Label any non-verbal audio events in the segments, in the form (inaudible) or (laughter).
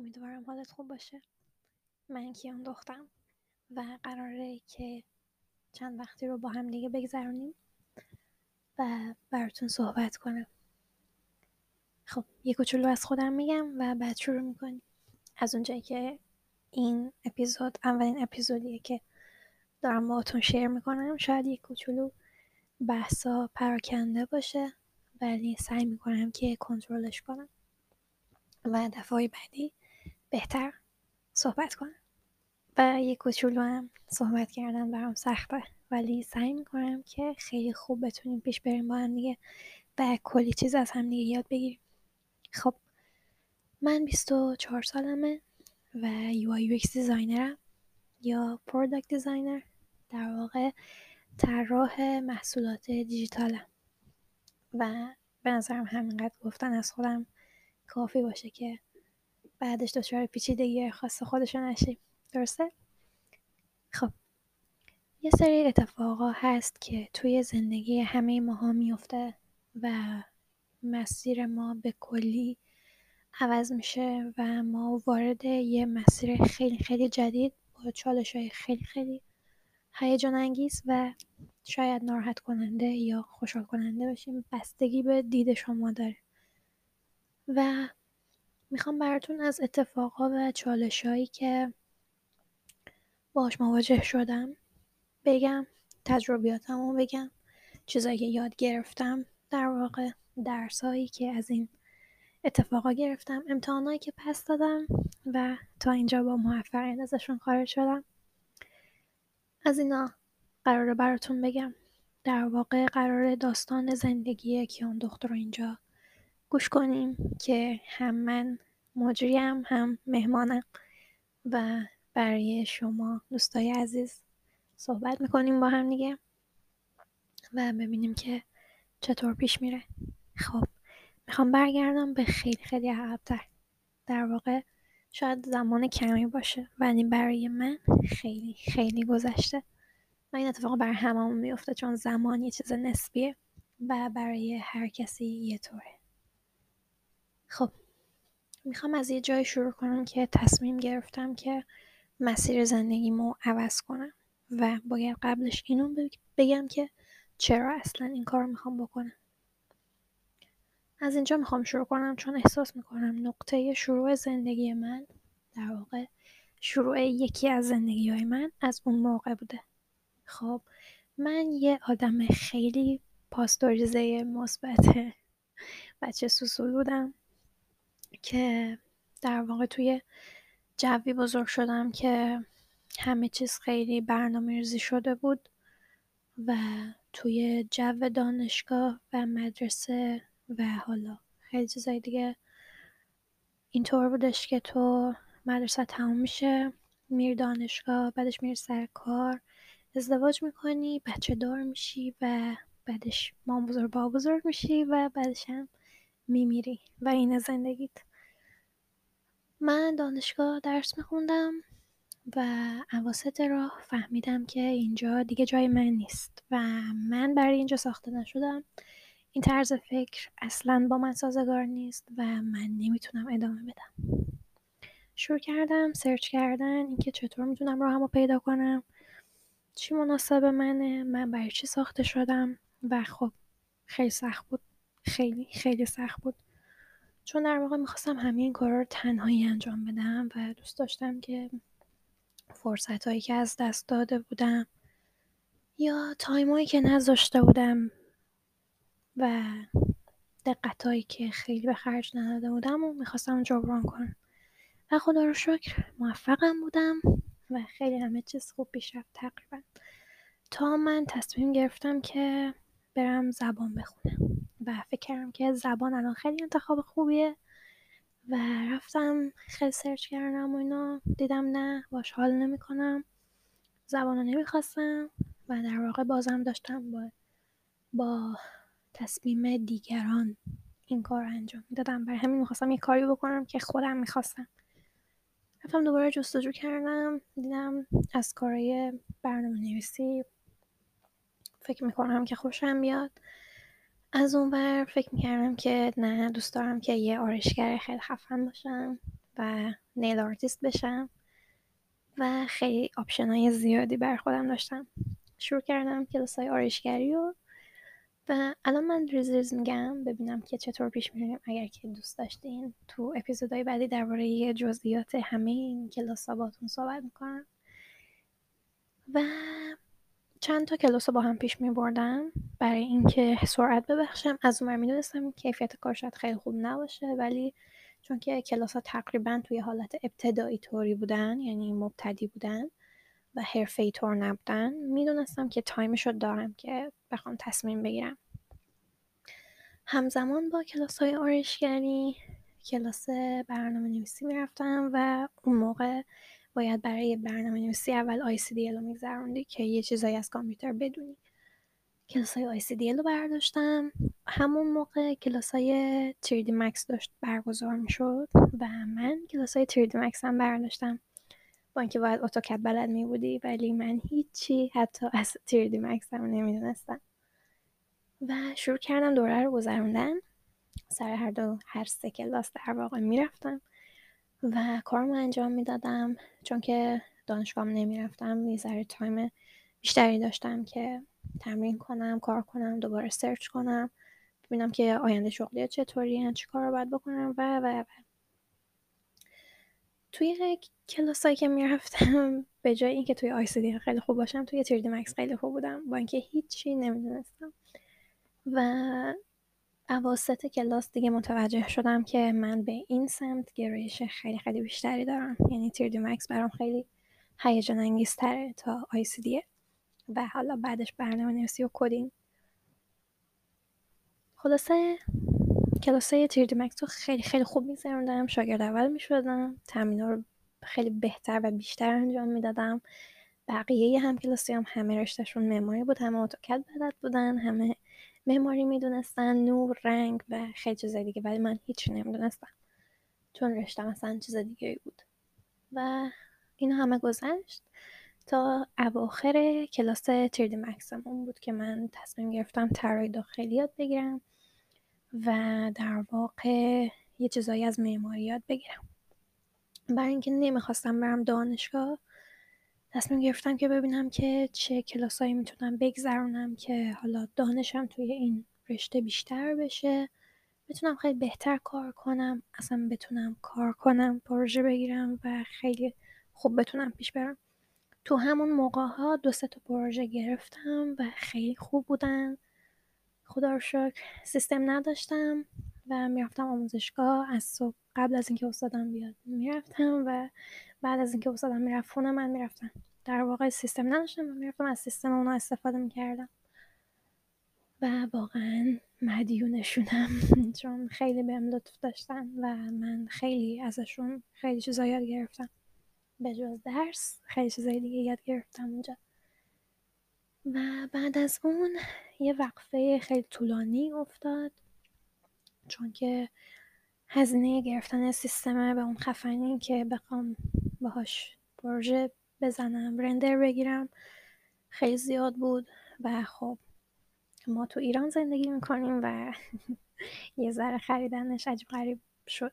امیدوارم حالت خوب باشه. من کیان دختم و قراره که چند وقتی رو با هم دیگه بگذرونیم و براتون صحبت کنم. خب یه کوچولو از خودم میگم و بعد شروع می‌کنیم. از اونجایی که این اپیزود اولین اپیزودیه که دارم باهاتون شیر می‌کنم شاید یک کوچولو بحثا پراکنده باشه ولی سعی می‌کنم که کنترلش کنم. و دفعه بعدی بهتر صحبت کنم. و یه کوچولو هم صحبت کردن برام سخته. ولی سعی می‌کنم که خیلی خوب بتونیم پیش بریم با هم دیگه و کلی چیز از هم دیگه یاد بگیریم. خب من 24 سالمه و UI UX designer م یا product designer در واقع طراح محصولات دیجیتالم. و به نظرم همینقدر گفتن از خودم کافی باشه که بعدش دچار پیچیدگی خاص خودشو نشیم. درسته؟ خب. یه سری اتفاقا هست که توی زندگی همه ماها میفته و مسیر ما به کلی عوض میشه و ما وارد یه مسیر خیلی خیلی جدید با چالش های خیلی خیلی هیجان انگیز و شاید ناراحت کننده یا خوشحال کننده باشیم. بستگی به دید شما داره. و می‌خوام براتون از اتفاقا و چالش هایی که باش مواجه شدم بگم تجربیاتم رو بگم چیزایی که یاد گرفتم در واقع درسایی که از این اتفاقا گرفتم امتحانایی که پس دادم و تا اینجا با موفقیت ازشون خارج شدم. از اینا قراره براتون بگم. در واقع قرار داستان زندگی کیان دختر رو اینجا گوش کنیم که هم من مجریم هم مهمانم و برای شما دوستای عزیز صحبت می‌کنیم با هم دیگه و ببینیم که چطور پیش میره. خب می‌خوام برگردم به خیلی خیلی عقبتر. در واقع شاید زمان کمی باشه ولی برای من خیلی خیلی گذشته. و این اتفاق بر هممون میفته چون زمان یه چیز نسبیه و برای هر کسی یه طوره. خب می‌خوام از یه جای شروع کنم که تصمیم گرفتم که مسیر زندگیمو عوض کنم و باید قبلش اینو بگم که چرا اصلا این کار می‌خوام بکنم. از اینجا می‌خوام شروع کنم چون احساس می‌کنم نقطه شروع زندگی من در واقع شروع یکی از زندگی های من از اون موقع بوده. خب من یه آدم خیلی پاستوریزه مثبت بچه سوسول بودم. که در واقع توی جوی بزرگ شدم که همه چیز خیلی برنامه ریزی شده بود و توی جو دانشگاه و مدرسه و حالا خیلی چیزای دیگه اینطور بودش که تو مدرسه تموم میشه میری دانشگاه بعدش میری سر کار ازدواج می‌کنی بچه دار میشی و بعدش مام بزرگ با بزرگ میشی و بعدش هم میمیری و این زندگیت. من دانشگاه درس میخوندم و عواسط راه فهمیدم که اینجا دیگه جای من نیست و من برای اینجا ساخته نشدم. این طرز فکر اصلا با من سازگار نیست و من نمی‌تونم ادامه بدم. شروع کردم سرچ کردن اینکه چطور می‌تونم راهمو پیدا کنم. چی مناسب منه؟ من برای چی ساخته شدم؟ و خب خیلی سخت بود. خیلی خیلی سخت بود. چون در واقع می‌خواستم همه این کارا رو تنهایی انجام بدم و دوست داشتم که فرصت هایی که از دست داده بودم یا تایمایی که نذاشته بودم و دقتهایی که خیلی به خرج نداده بودم و می‌خواستم جبران کنم. و خدا رو شکر موفقم بودم و خیلی همه چیز خوب پیش رفت تقریبا. تا من تصمیم گرفتم که برم زبان بخونم. و فکر کردم که زبان الان خیلی انتخاب خوبیه. و رفتم خیلی سرچ کردم و اینا. دیدم نه باش حال نمی‌کنم. زبان رو نمی‌خواستم. و در واقع بازم داشتم با با تصمیم دیگران این کار انجام می‌دادم. برای همین می‌خواستم یه کاری بکنم که خودم می‌خواستم. رفتم دوباره جستجو کردم. دیدم از کارهای برنامه نویسی فکر می‌کنم که خوشم بیاد. از اون بر فکر می‌کردم که نه دوست دارم که یه آرشگر خیلی خفن باشم و nail artist بشم و خیلی option های زیادی بر خودم داشتم. شروع کردم کلاس های آرایشگری و و الان من ریز ریز میگم. ببینم که چطور پیش میریم. اگر که دوست داشتین تو اپیزودهای بعدی درباره جزئیات همه این کلاس ها باتون صحبت می‌کنم. و چند تا کلاس با هم پیش می بردم برای اینکه سرعت ببخشم. از اون می‌دونستم کیفیت کار شاید خیلی خوب نباشه ولی چون که کلاس ها تقریبا توی حالت ابتدایی طوری بودن یعنی مبتدی بودن و حرفه طور نبودن می‌دونستم که تایمش رو دارم که بخوام تصمیم بگیرم. همزمان با کلاس های آرشگری کلاس برنامه نویسی می‌رفتم و اون موقع باید برای برنامه نویسی اول ICDL رو میگذروندی که یه چیزایی از کامپیوتر بدونی. کلاس های ICDL رو برداشتم. همون موقع کلاس های 3D Max داشت برگزار می‌شد و من کلاس های 3D Max هم برداشتم. با اینکه باید اتوکد بلد می بودی ولی من هیچی حتی از 3D Max هم نمی‌دونستم. و شروع کردم دوره رو گذروندن. سر هر دو هر سه کلاس در واقع می‌رفتم. و کارمو انجام می‌دادم چون که دانشگاه نمی‌رفتم یه تایم بیشتری داشتم که تمرین کنم کار کنم دوباره search کنم ببینم که آینده شغلی چطوری چی کار رو باید بکنم و و و. توی کلاسایی که می‌رفتم به جای اینکه توی ICDL خیلی خوب باشم توی 3D Max خیلی خوب بودم. با اینکه هیچی نمی‌دونستم. و اواسط کلاس دیگه متوجه شدم که من به این سمت گرایش خیلی خیلی بیشتری دارم. یعنی 3D Max برام خیلی هیجان انگیزتره تا ICDL و حالا بعدش برنامه نویسی و coding. خلاصه کلاسای 3D Max رو خیلی خیلی خوب میگذروندم. شاگرد اول می‌شدم. تمرین رو خیلی بهتر و بیشتر انجام می‌دادم. بقیه هم کلاسی هم همه رشتهشون معماری بود همه اتوکد بلد بودن همه معماری می‌دونستن نور رنگ و خیلی چیزای دیگه ولی من هیچی نمی‌دونستم. چون رشته مثلا چیز دیگه بود. و این همه گذشت تا اواخر کلاس تیردی مکسمون بود که من تصمیم گرفتم طراحی داخلی یاد بگیرم و در واقع یه چیزایی از معماری یاد بگیرم. برای اینکه نمی‌خواستم برم دانشگاه تصمیم گرفتم که ببینم که چه کلاسایی می‌تونم بگذرونم که حالا دانشم توی این رشته بیشتر بشه. بتونم خیلی بهتر کار کنم اصلا بتونم کار کنم پروژه بگیرم و خیلی خوب بتونم پیش برم. تو همون موقع ها دو تا پروژه گرفتم و خیلی خوب بودن. خدا رو شکر سیستم نداشتم و می‌رفتم آموزشگاه از صبح قبل از اینکه استادم بیاد می‌رفتم و بعد از اینکه استادم می‌رفت خونه من می‌رفتم. در واقع سیستم نداشتم و می‌رفتم از سیستم اونا استفاده می‌کردم. و واقعا مدیونشونم (laughs) چون خیلی بهم لطف داشتن و من خیلی ازشون خیلی چیزا یاد گرفتم. به جز درس خیلی چیزای دیگه یاد گرفتم اونجا. و بعد از اون یه وقفه خیلی طولانی افتاد. چون که هزینه گرفتن سیستم به اون خفنی که بخوام باهاش پروژه بزنم رندر بگیرم خیلی زیاد بود و خب ما تو ایران زندگی می‌کنیم و (laughs) یه ذره خریدنش عجیب غریب شد.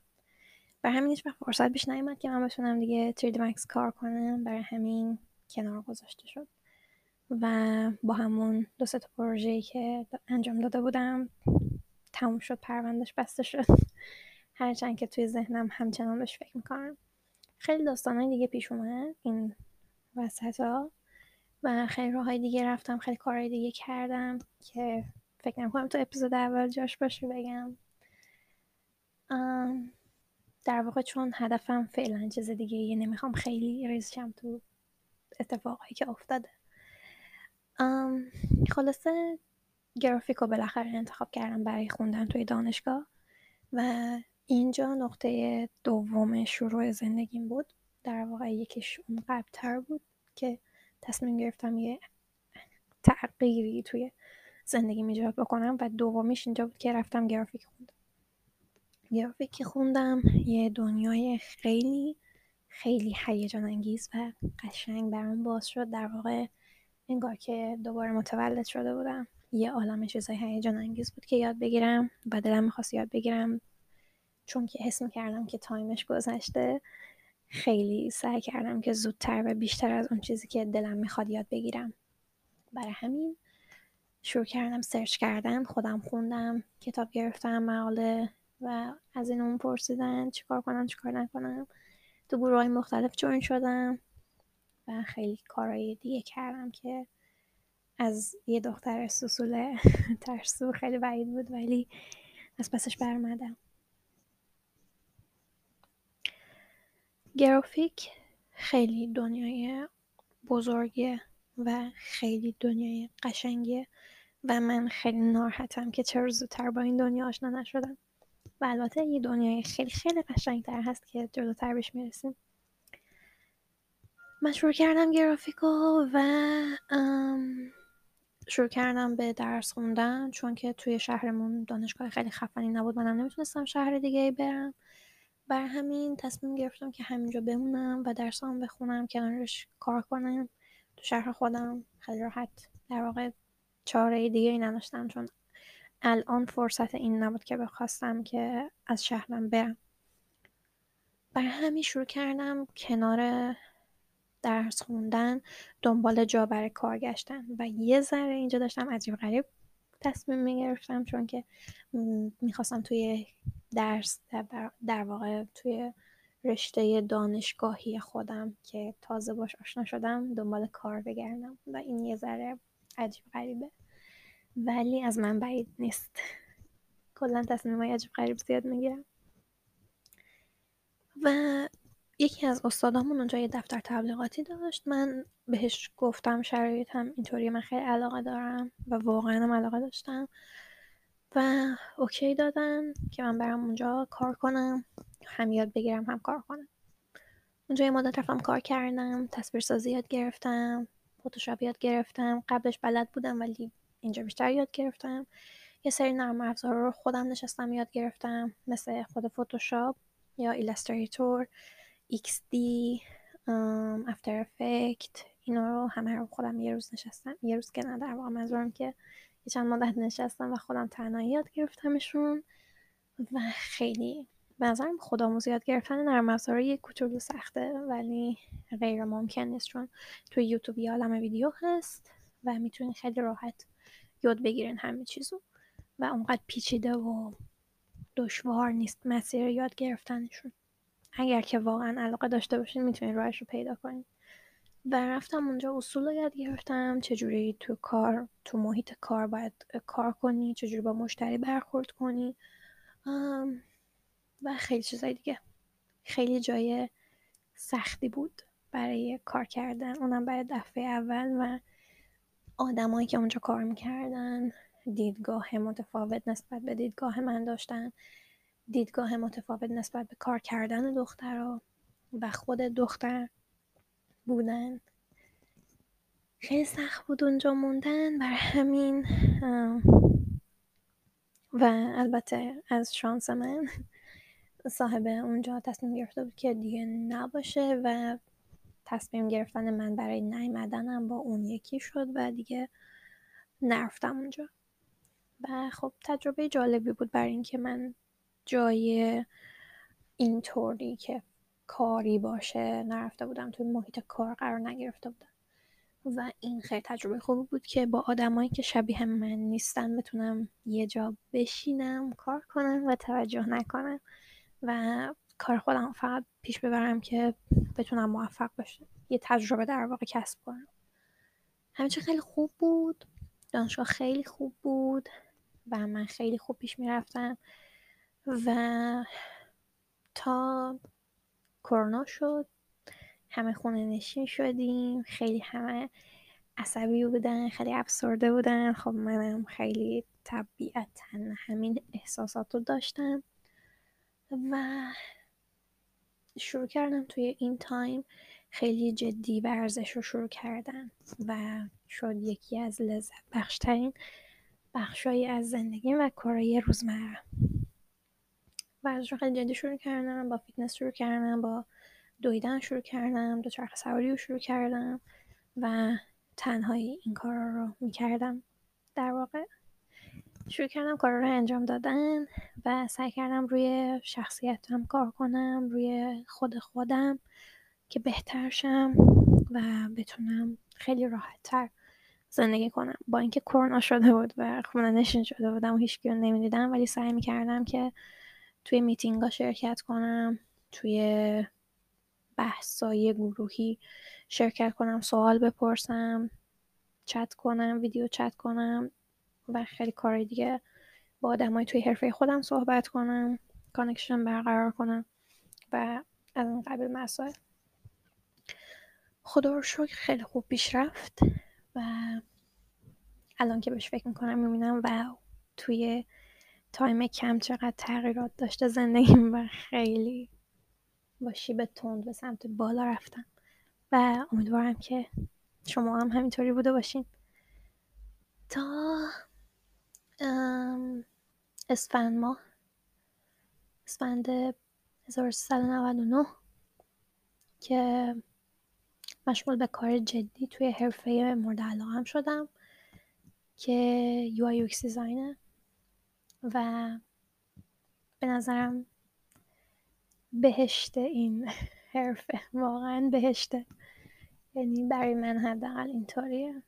بر همین هیچ فرصت بیش نیومد که من بتونم دیگه 3D Max کار کنم برای همین کنار گذاشته شد. و با همون دو تا پروژه‌ای که انجام داده بودم تموم شد پروندهش بسته شد. هرچند که توی ذهنم همچنان بهش فکر می‌کنم. خیلی داستانهای دیگه پیش اومد این وسط ها و خیلی راههای دیگه رفتم خیلی کارهای دیگه کردم که فکر نمی‌کنم تو اپیزود اول جاش باشه بگم. در واقع چون هدفم فعلا چیز دیگه یه نمی‌خوام خیلی ریزشم تو اتفاقایی که افتاده. خلاصه گرافیک رو بالاخره انتخاب کردم برای خوندن توی دانشگاه و اینجا نقطه دوم شروع زندگیم بود. در واقع یکیش اون قبلتر بود که تصمیم گرفتم یه تغییری توی زندگی ایجاد بکنم و دومیش اینجا بود که رفتم گرافیک خوندم. گرافیک خوندم یه دنیای خیلی خیلی هیجان انگیز و قشنگ برام باز شد. در واقع انگار که دوباره متولد شده بودم. یه عالم چیزای هیجان انگیز بود که یاد بگیرم و دلم می‌خواست یاد بگیرم. چون که حس می‌کردم که تایمش گذشته خیلی سعی کردم که زودتر و بیشتر از اون چیزی که دلم می‌خواد یاد بگیرم. برای همین شروع کردم search کردن خودم خوندم کتاب گرفتم مقاله و از این اون پرسیدن چیکار کنم چیکار نکنم. تو گروه های مختلف join شدم و خیلی کارهای دیگه کردم که از یه دختر سوسول (laughs) ترسو خیلی بعید بود ولی از پسش برمدم گرافیک خیلی دنیای بزرگه و خیلی دنیای قشنگیه و من خیلی ناراحتم که چرا زودتر با این دنیا آشنا نشدم. و البته یه دنیای خیلی خیلی قشنگتر هست که جلوتر بهش می‌رسیم. من شروع کردم گرافیکو و شروع کردم به درس خوندن چون که توی شهرمون دانشگاه خیلی خفنی نبود. منم نمی‌تونستم شهر دیگه برم. بر همین تصمیم گرفتم که همینجا بمونم و درسام بخونم کنارش کار کنم. تو شهر خودم خیلی راحت. در واقع چاره دیگه ای نداشتم چون الان فرصت این نبود که بخواستم که از شهرم برم. بر همین شروع کردم کنار درس خوندن دنبال جا برای کار گشتن. و یه ذره اینجا داشتم عجیب غریب تصمیم می‌گرفتم چون که می‌خواستم توی درس در واقع توی رشته دانشگاهی خودم که تازه باش آشنا شدم دنبال کار بگردم و این یه ذره عجیب غریبه. ولی از من بعید نیست. کلا تصمیم های عجیب غریب زیاد می‌گیرم. و یکی از استادامون اونجا یه دفتر تبلیغاتی داشت. من بهش گفتم شرایطم اینطوری من خیلی علاقه دارم و واقعا هم علاقه داشتم. و اوکی دادن که من برم اونجا کار کنم هم یاد بگیرم هم کار کنم. اونجا یه مدت رفتم کار کردم تصویر سازی یاد گرفتم فتوشاپ یاد گرفتم. قبلش بلد بودم ولی اینجا بیشتر یاد گرفتم. یه سری نرم افزار رو خودم نشستم یاد گرفتم مثل خود فتوشاپ یا Illustrator XD After Effects اینا رو همه رو خودم یه روز نشستم یه روز که نه در واقع منظورم که یه چند مدت نشستم و خودم تنهایی یاد گرفتمشون و خیلی به نظرم خودآموز یاد گرفتن نرم افزار یک کوچولو سخته ولی غیر ممکن نیست چون توی یوتیوب یه عالم ویدیو هست و می‌تونین خیلی راحت یاد بگیرین همه چیزو و اونقدر پیچیده و دشوار نیست مسیر یاد گرفتنشون. اگر که واقعا علاقه داشته باشین می‌تونین راهش رو پیدا کنین. و رفتم اونجا اصول رو یاد گرفتم چجوری تو کار تو محیط کار باید کار کنی چجوری با مشتری برخورد کنی. و خیلی چیزای دیگه. خیلی جای سختی بود برای کار کردن. اونم برای دفعه اول و آدمایی که اونجا کار می‌کردن دیدگاه متفاوت نسبت به دیدگاه من داشتن. دیدگاه متفاوت نسبت به کار کردن دخترها و خود دختر. بودن. خیلی سخت بود اونجا موندن بر همین و البته از شانس من صاحب اونجا تصمیم گرفته بود که دیگه نباشه و تصمیم گرفتن من برای نیمدنم با اون یکی شد و دیگه نرفتم اونجا. و خب تجربه جالبی بود برای اینکه من جای اینطوری که کاری باشه نرفته بودم توی محیط کار قرار نگرفته بودم. و این خیلی تجربه خوبی بود که با آدمایی که شبیه من نیستن بتونم یه جا بشینم کار کنم و توجه نکنم و کار خودم فقط پیش ببرم که بتونم موفق باشم یه تجربه در واقع کسب کنم. همچنین خیلی خوب بود. دانشگاه خیلی خوب بود و من خیلی خوب پیش می‌رفتم و تا کرونا شد. همه خونه نشین شدیم. خیلی همه عصبی بودن خیلی افسرده بودن. خب منم خیلی طبیعتا همین احساسات رو داشتم. و شروع کردم توی این تایم خیلی جدی ورزش رو شروع کردم و شد یکی از لذت بخشترین بخشهایی از زندگی و کارهای روزمره. ورزش رو خیلی جدی شروع کردم با فیتنس شروع کردم با دویدن شروع کردم چرخ سواری رو شروع کردم و تنهایی این کار رو می‌کردم. در واقع شروع کردم کار رو انجام دادن و سعی کردم روی شخصیتم کار کنم روی خود خودم که بهترشم و بتونم خیلی راحت تر زندگی کنم. با اینکه کرونا شده بود و خونه نشین شده بودم و هیچ نمی‌دیدم ولی سعی می‌کردم که توی میتینگ ها شرکت کنم توی بحثای گروهی شرکت کنم سوال بپرسم چت کنم ویدیو چت کنم و خیلی کار دیگه با آدمای توی حرفه خودم صحبت کنم connection برقرار کنم و از این قبیل مسائل. خدا رو شکر خیلی خوب پیش رفت و الان که بهش فکر می‌کنم می‌بینم و توی تایم کم چقدر تغییرات داشته زندگیم و خیلی با شیب تند به سمت بالا رفتم. و امیدوارم که شما هم همینطوری بوده باشین. تا اسفند ماه اسفند 1399 که مشغول به کار جدی توی حرفه مورد علاقه شدم که UI UX دیزاینه. و به نظرم بهشت این حرفه واقعا بهشته یعنی برای من حداقل اینطوریه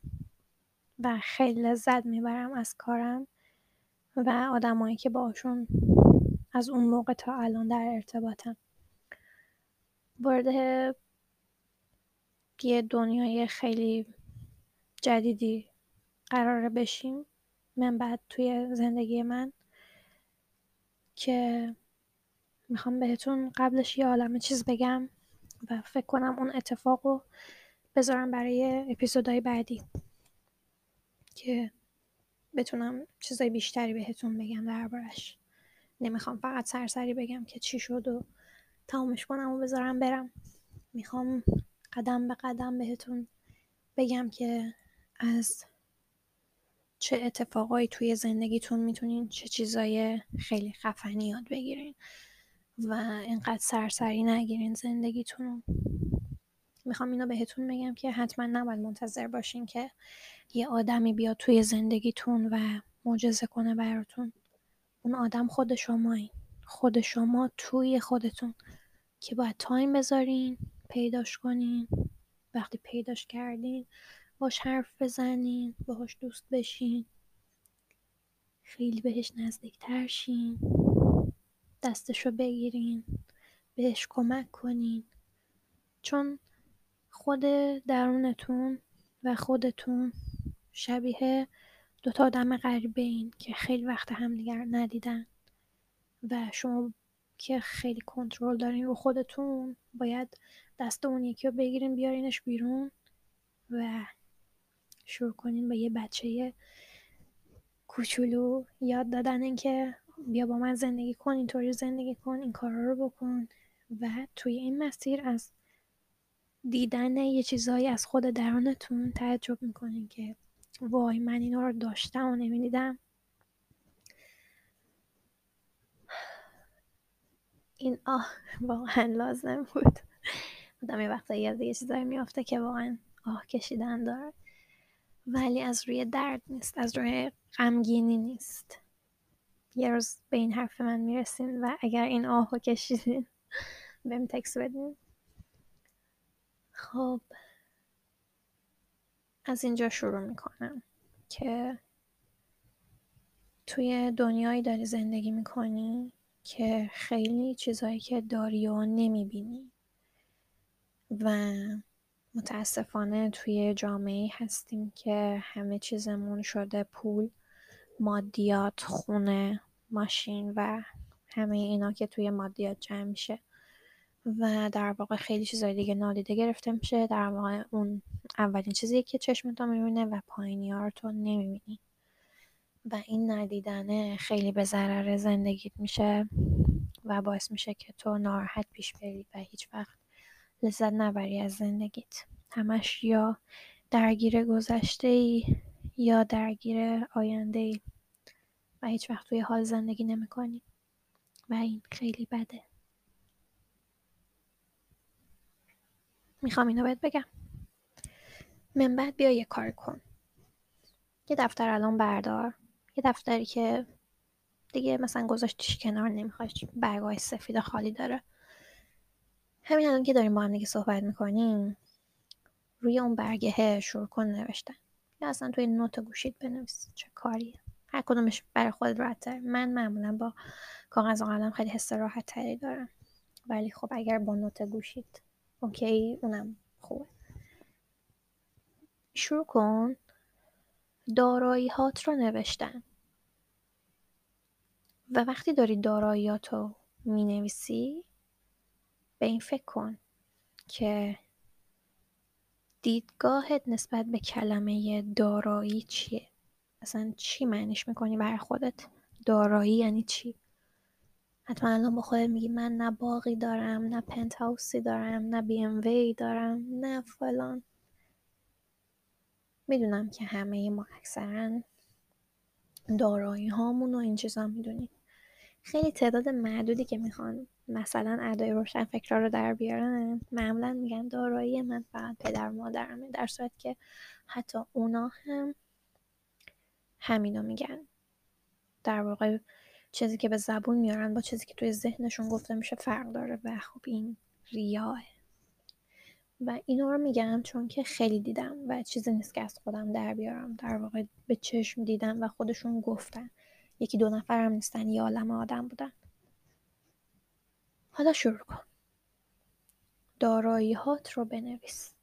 و خیلی لذت می‌برم از کارم و آدمایی که باشون از اون موقع تا الان در ارتباطم. وارد یه دنیای خیلی جدیدی قراره بشیم. من بعد توی زندگی من که می‌خوام بهتون قبلش یه عالم چیز بگم و فکر کنم اون اتفاق رو بذارم برای اپیزودهای بعدی که بتونم چیزای بیشتری بهتون بگم دربارش. نمی‌خوام فقط سرسری بگم که چی شد و تمامش کنم و بذارم برم. می‌خوام قدم به قدم بهتون بگم که از چه اتفاقایی توی زندگیتون می‌تونین چه چیزای خیلی خفنی یاد بگیرین و اینقدر سرسری نگیرین زندگیتون می‌خوام اینو بهتون بگم که حتما نباید منتظر باشین که یه آدمی بیاد توی زندگیتون و معجزه کنه براتون. اون آدم خود شمایی. خود شما توی خودتون که باید تایم بذارین پیداش کنین. وقتی پیداش کردین باش حرف بزنین باهاش دوست بشین. خیلی بهش نزدیکتر شین. دستشو بگیرین بهش کمک کنین. چون خود درونتون و خودتون شبیه دوتا آدم غریبه این که خیلی وقت همدیگر ندیدن. و شما که خیلی کنترل دارین رو خودتون باید دست اون یکی رو بگیرین بیارینش بیرون و شروع کنین به یه بچه کوچولو یاد دادن اینکه بیا با من زندگی کن اینطوری زندگی کن این کارا رو بکن. و توی این مسیر از دیدن یه چیزهایی از خود درونتون تعجب می‌کنین که وای من اینا رو داشتم و نمی‌دیدم. این آه واقعا لازم بود. (laughs) آدم یه وقتا از یه چیزایی میافته که واقعا آه کشیدن داره. ولی از روی درد نیست از روی غمگینی نیست. یه روز به این حرف من می‌رسین و اگر این آهو کشیدین بهم تکس بدین. خب از اینجا شروع می‌کنم که توی دنیایی داری زندگی می‌کنی که خیلی چیزهایی که داری و نمی‌بینی و متاسفانه توی جامعه هستیم که همه چیزمون شده پول مادیات خونه ماشین و همه اینا که توی مادیات جمع میشه. و در واقع خیلی چیزای دیگه نادیده گرفته میشه. در واقع اون اولین چیزی که چشمتو می‌بینه و پایینی ها تو نمی‌بینی. و این ندیدنه خیلی به ضرر زندگیت میشه و باعث میشه که تو ناراحت پیش بری و هیچ وقت لذت نبری از زندگیت. همش یا درگیر گذشته ای یا درگیر آینده ای و هیچ وقت توی حال زندگی نمی کنی و این خیلی بده. می‌خوام اینو بهت بگم. من بعد بیا یه کار کن. یه دفتر الان بردار. یه دفتری که دیگه مثلا گذاشتیش کنار نمی‌خواد برگاه سفید خالی داره. همین الان که داریم با هم دیگه صحبت می‌کنیم روی اون برگه شروع کن نوشتن. یا اصلا توی نوت گوشید بنویس چه کاریه؟ هر کدومش برای خود راحت من معمولا با کاغذ و قلم خیلی حس راحت تری دارم. ولی خب اگر با نوت گوشید اوکی اونم خوبه. شروع کن. دارایی هات رو نوشتن. و وقتی داری داراییات رو می نویسی به این فکر کن که دیدگاهت نسبت به کلمه دارایی چیه؟ اصلا چی معنیش می‌کنی برای خودت؟ دارایی یعنی چی؟ حتما الان با خودت میگی من نه باقی دارم نه پنت هاوسی دارم نه بی ام وی دارم نه فلان. می‌دونم که همه ما اکثرا دارایی هامون و این چیزا می‌دونیم. خیلی تعداد معدودی که می‌خوان مثلا ادای روشن فکرها رو در بیارن معمولا میگن دارایی من فقط پدر و مادرمه در صورت که حتی اونا هم همینو میگن. در واقع چیزی که به زبون میارن با چیزی که توی ذهنشون گفته میشه فرق داره و خب این ریاه. و اینا رو میگم چون که خیلی دیدم و چیزی نیست که از خودم در بیارم. در واقع به چشم دیدم و خودشون گفتن. یکی دو نفر هم نیستن یه عالم آدم بودن. حالا شروع کن. دارایی هات رو بنویس.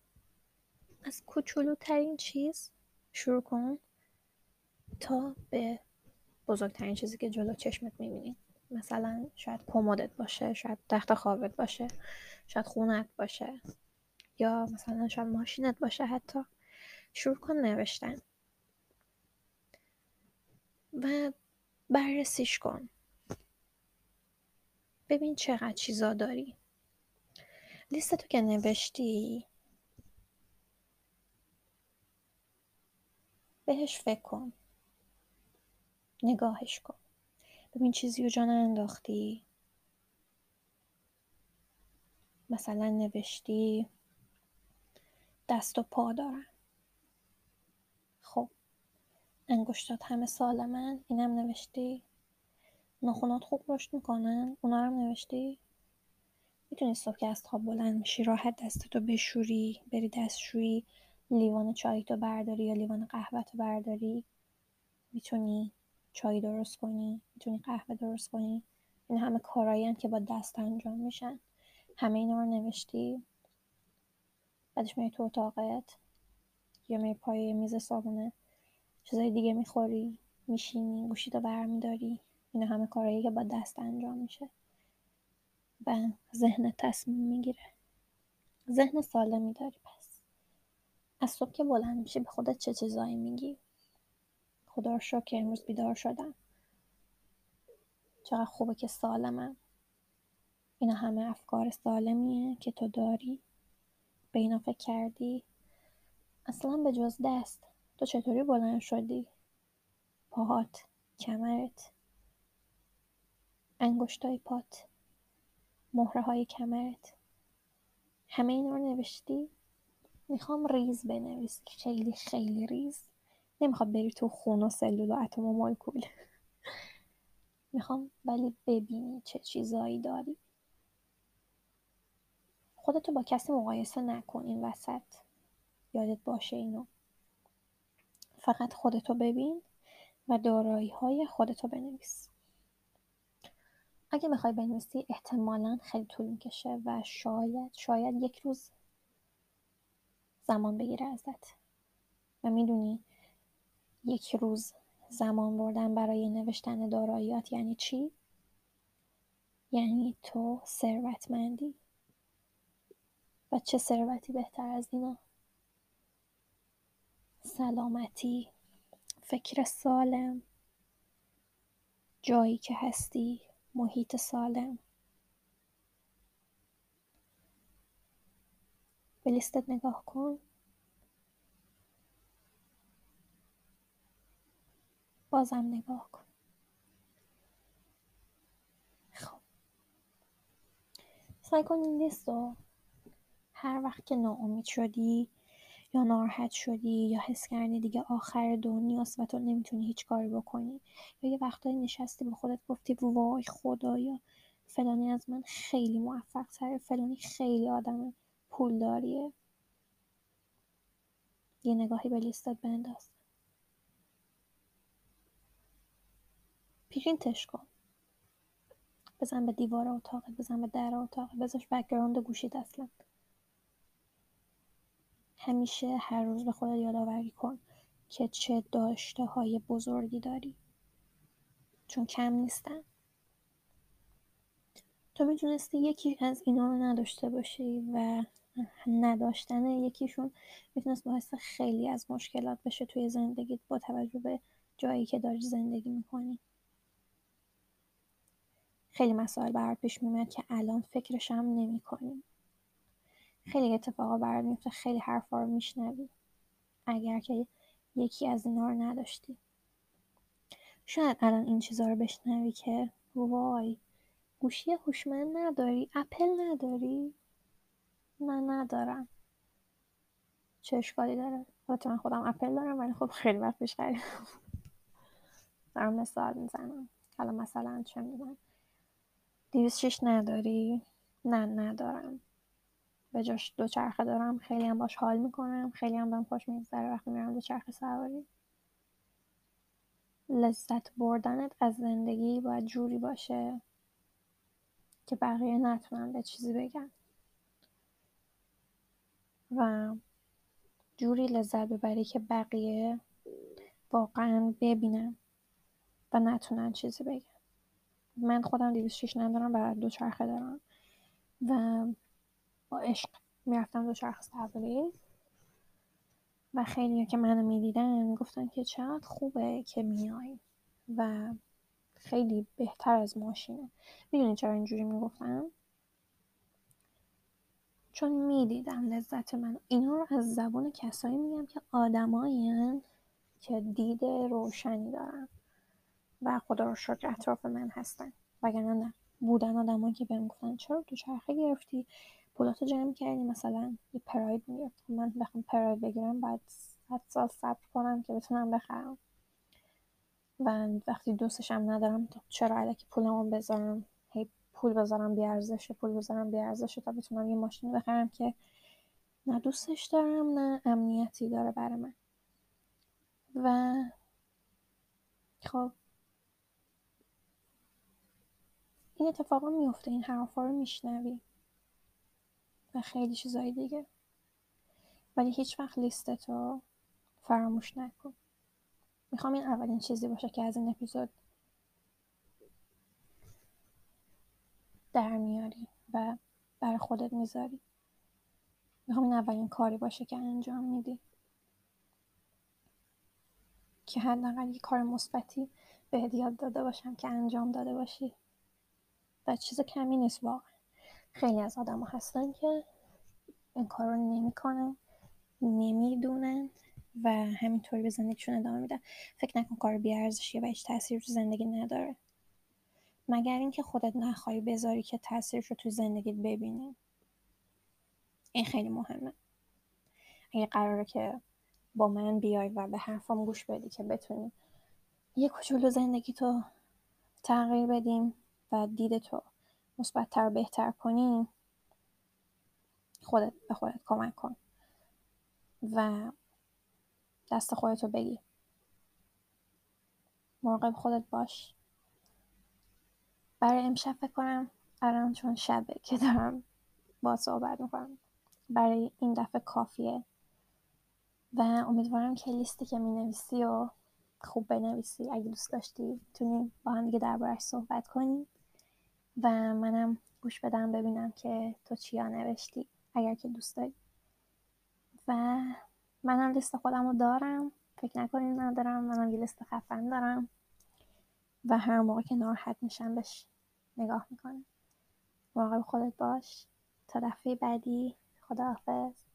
از کوچولوترین چیز شروع کن تا به بزرگترین چیزی که جلو چشمت می‌بینی. مثلا شاید کمدت باشه شاید تخت خوابت باشه شاید خونت باشه یا مثلا شاید ماشینت باشه حتی. شروع کن نوشتن. و بررسیش کن. ببین چقدر چیزا داری. لیست تو که نوشتی. بهش فکر کن. نگاهش کن. ببین چیزی رو جان انداختی مثلا نوشتی دست و پا دارم خب انگشتات همه سالمن اینم نوشتی؟ ناخونات خوب رشد می‌کنن؟ اونا هم نوشتی؟ می‌تونی صبح که از خواب بلند میشی راحت دستتو بشوری بری دستشویی لیوان چایتو برداری یا لیوان قهوهتو برداری؟ می‌تونی چای درست کنی؟ می‌تونی قهوه درست کنی؟ این همه کارایی که با دست انجام میشن. همه اینا رو نوشتی؟ بعدش میری تو اتاقت یا میری پای میز صابونه؟ چیزای دیگه می‌خوری میشینی گوشیتو برمیداری اینا همه کارهایی که با دست انجام میشه. و ذهن تصمیم می‌گیره. ذهن سالمی داری پس. از صبح که بلند میشی به خودت چه چیزایی میگی؟ خدا رو شکر امروز بیدار شدم. چقدر خوبه که سالمم. اینا همه افکار سالمیه که تو داری. به اینا فکر کردی. اصلا به جز دست. تو چطوری بلند شدی؟ پاهات کمرت. انگشتای پات. مهره های کمرت. همه اینا رو نوشتی؟ می‌خوام ریز بنویسی خیلی خیلی ریز. نمی‌خوام بری تو خون و سلول و اتم و مولکول. (laughs) می‌خوام ولی ببینی چه چیزایی داری. خودتو با کسی مقایسه نکن این وسط. یادت باشه اینو. فقط خودتو ببین و دارایی های خودتو بنویس. اگه می‌خوای بنویسی احتمالا خیلی طول می‌کشه و شاید شاید یک روز زمان بگیره ازت. و می‌دونی یک روز زمان بردن برای نوشتن داراییات یعنی چی؟ یعنی تو ثروتمندی. و چه ثروتی بهتر از اینا؟ سلامتی فکر سالم جایی که هستی محیط سالم. به لیستت نگاه کن. بازم نگاه کن. خب. سعی کن این لیست رو هر وقت که ناامید شدی ناراحت شدی یا حس کردی دیگه آخر دنیاست و تو نمی‌تونی هیچ کاری بکنی؟ یا یه وقتایی نشستی به خودت گفتی وای خدایا فلانی از من خیلی موفق تره فلانی خیلی آدم پولداریه. یه نگاهی به لیستت بنداز. پرینتش کن. بزن به دیوار اتاقت بزن به در اتاقت بذارش background گوشید اصلا. همیشه هر روز به خودت یادآوری کن که چه داشته های بزرگی داری. چون کم نیستن. تو می‌تونستی یکی از اینا رو نداشته باشی و نداشتن یکیشون می‌تونست باعث خیلی از مشکلات بشه توی زندگیت با توجه به جایی که داری زندگی می‌کنی. خیلی مسائل برات پیش میومد که الان فکرش هم نمی خیلی اتفاقا برات میفته خیلی حرفا رو میشنوی. اگر که یکی از اینا رو نداشتی. شاید الان این چیزها رو بشنوی که وای گوشی هوشمند نداری اپل نداری؟ نه ندارم. چه اشکالی داره؟ البته من خودم اپل دارم ولی خب خیلی وقت پیش (laughs) دارم مثال می‌زنم. حالا مثلا چه می‌دونم. دیویس نداری؟ نه ندارم. به جاش دوچرخه دارم خیلی هم باش حال می‌کنم خیلی هم بهم خوش میگذره وقتی میرم دوچرخه سواری. لذت بردنت از زندگی باید جوری باشه که بقیه نتونن به چیزی بگن. و جوری لذت ببری که بقیه واقعا ببینن و نتونن چیزی بگن. من خودم 206 ندارم و دوچرخه دارم. و با عشق می‌رفتم دوچرخه سواری و خیلی که منو می‌دیدن گفتن که چقدر خوبه که میای و خیلی بهتر از ماشینه. می‌دونی چرا اینجوری می‌گفتم؟ چون می‌دیدم لذت من. اینا رو از زبان کسایی میگم که آدمایی که دید روشنی دارن و خدا رو شکر اطراف من هستن. وگرنه نه بودن آدمایی که بهم گفتن چرا تو چرخه گرفتی؟ پولاتو جمع کردی مثلا یه پراید می‌گرفتم من بخوام پراید بگیرم باید صد سال صبر کنم که بتونم بخرم. و وقتی دوستشم ندارم چرا علکی پولمو بذارم؟ هی پول بذارم بیارزشه پول بذارم بیارزشه تا بتونم یه ماشین بخرم که نه دوستش دارم نه امنیتی داره برای من. و خب این اتفاقا میفته این حرفا رو میشنوی. خیلی چیزایی دیگه. ولی هیچ وقت لیستتو فراموش نکن. می‌خوام این اولین چیزی باشه که از این اپیزود در میاری و برای خودت می‌ذاری. می‌خوام این اولین کاری باشه که انجام میدی. که حداقل یه کار مثبتی بهت یاد داده باشم که انجام داده باشی. و چیز کمی نیست واقعا. خیلی از آدم هستن که این کار رو نمی‌کنن نمی‌دونن و همینطوری به زندگیشون ادامه میدن. فکر نکن کار بیارزشیه و هیچ تاثیر تو زندگی نداره. مگر اینکه خودت نخواهی بذاری که تاثیرش رو تو زندگیت ببینی. این خیلی مهمه. اگه قراره که با من بیای و به حرفام گوش بدی که بتونی یه کوچولو زندگی تو تغییر بدیم و دید تو مثبتتر و بهتر کنی خودت به خودت کمک کن و دست خودتو بگی. مراقب خودت باش. برای امشب فکر کنم الان چون شبه که دارم با صحبت می‌کنم برای این دفعه کافیه و امیدوارم که لیستی که می نویسی و خوب بنویسی. اگه دوست داشتی تونیم با هم دیگه دربارش صحبت کنیم و منم گوش بدم ببینم که تو چیا نوشتی اگر که دوست داری. و منم لیست خودم رو دارم. فکر نکنید ندارم. منم یه لیست خفن دارم. و هر موقع که ناراحت میشم بهش نگاه می‌کنم. مراقب خودت باش. تا دفعه بعدی. خداحافظ.